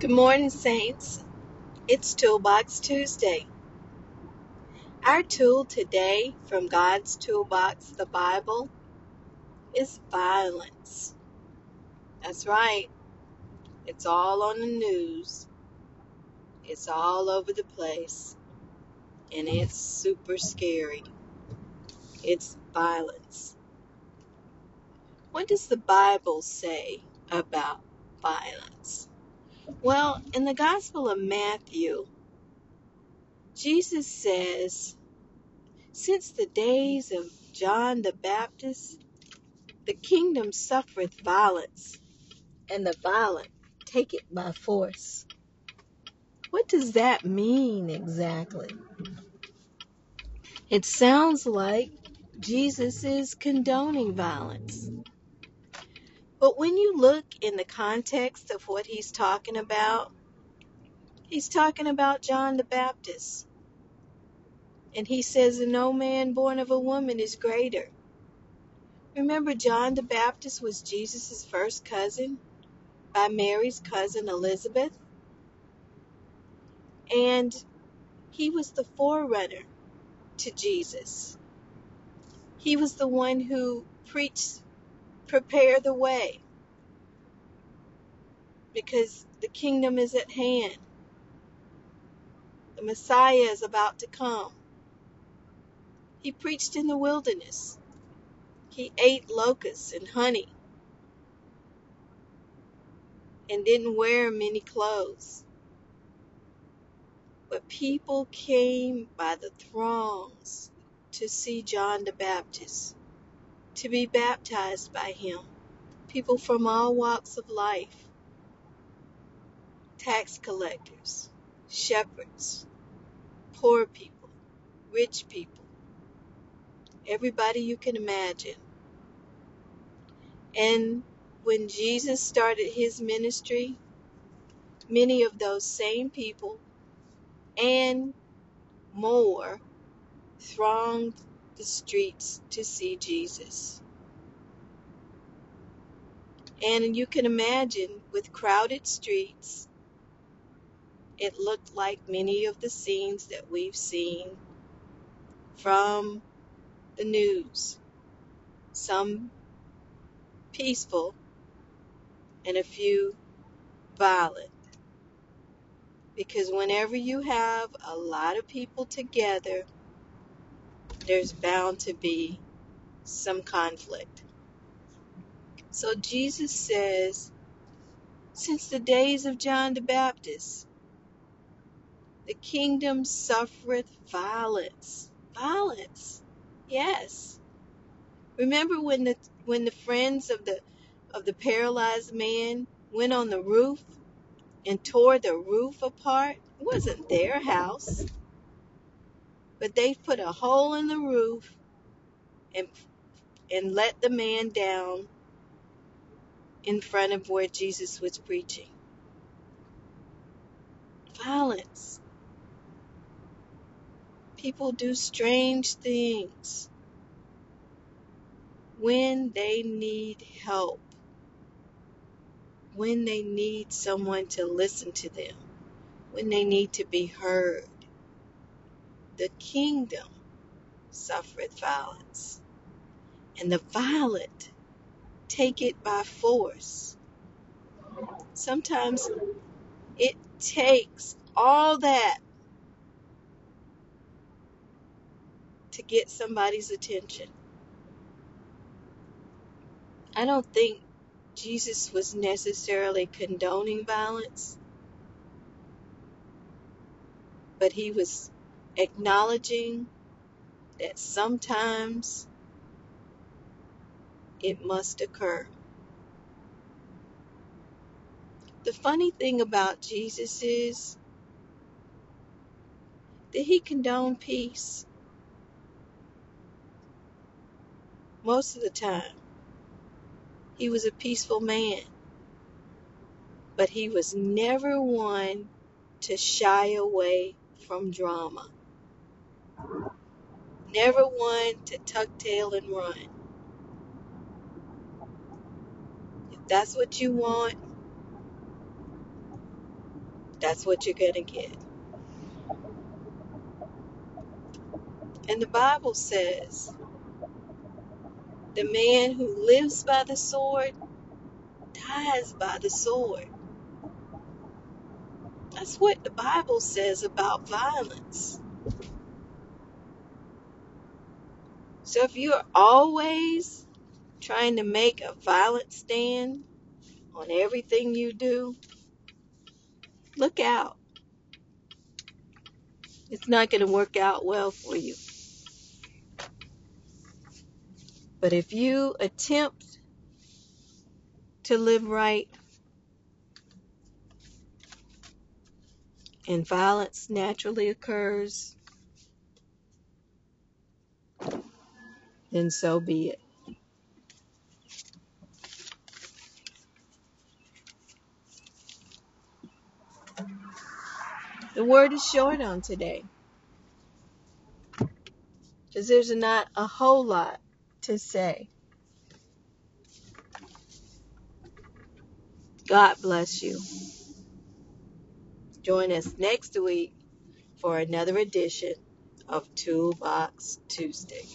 Good morning, Saints. It's Toolbox Tuesday. Our tool today from God's Toolbox, the Bible, is violence. That's right, it's all on the news, it's all over the place, and it's super scary. It's violence. What does the Bible say about violence? Well, in the Gospel of Matthew, Jesus says, Since the days of John the Baptist, the kingdom suffereth violence, and the violent take it by force. What does that mean exactly? It sounds like Jesus is condoning violence. But when you look in the context of what he's talking about, he's talking about John the Baptist. And he says, No man born of a woman is greater. Remember, John the Baptist was Jesus' first cousin by Mary's cousin Elizabeth? And he was the forerunner to Jesus. He was the one who preached, prepare the way, because the kingdom is at hand. The Messiah is about to come. He preached in the wilderness. He ate locusts and honey and didn't wear many clothes. But people came by the throngs to see John the Baptist, to be baptized by him. People from all walks of life. Tax collectors, shepherds, poor people, rich people, everybody you can imagine. And when Jesus started his ministry, many of those same people and more thronged the streets to see Jesus. And you can imagine with crowded streets, it looked like many of the scenes that we've seen from the news. Some peaceful and a few violent. Because whenever you have a lot of people together, there's bound to be some conflict. So Jesus says, since the days of John the Baptist, the kingdom suffereth violence. Violence. Yes. Remember when the when the friends of the of the paralyzed man went on the roof and tore the roof apart? It wasn't their house. But they put a hole in the roof and and let the man down in front of where Jesus was preaching. Violence. People do strange things when they need help, when they need someone to listen to them, when they need to be heard. The kingdom suffereth violence, and the violent take it by force. Sometimes it takes all that to get somebody's attention. I don't think Jesus was necessarily condoning violence, but he was acknowledging that sometimes it must occur. The funny thing about Jesus is that he condoned peace most of the time. He was a peaceful man, but he was never one to shy away from drama, never one to tuck tail and run. If that's what you want, That's what you're going to get. And the Bible says the man who lives by the sword dies by the sword. That's what the Bible says about violence. So if you're always trying to make a violent stand on everything you do, look out. It's not going to work out well for you. But if you attempt to live right and violence naturally occurs, then so be it. The word is short on today because there's not a whole lot to say. God bless you. Join us next week for another edition of Toolbox Tuesday.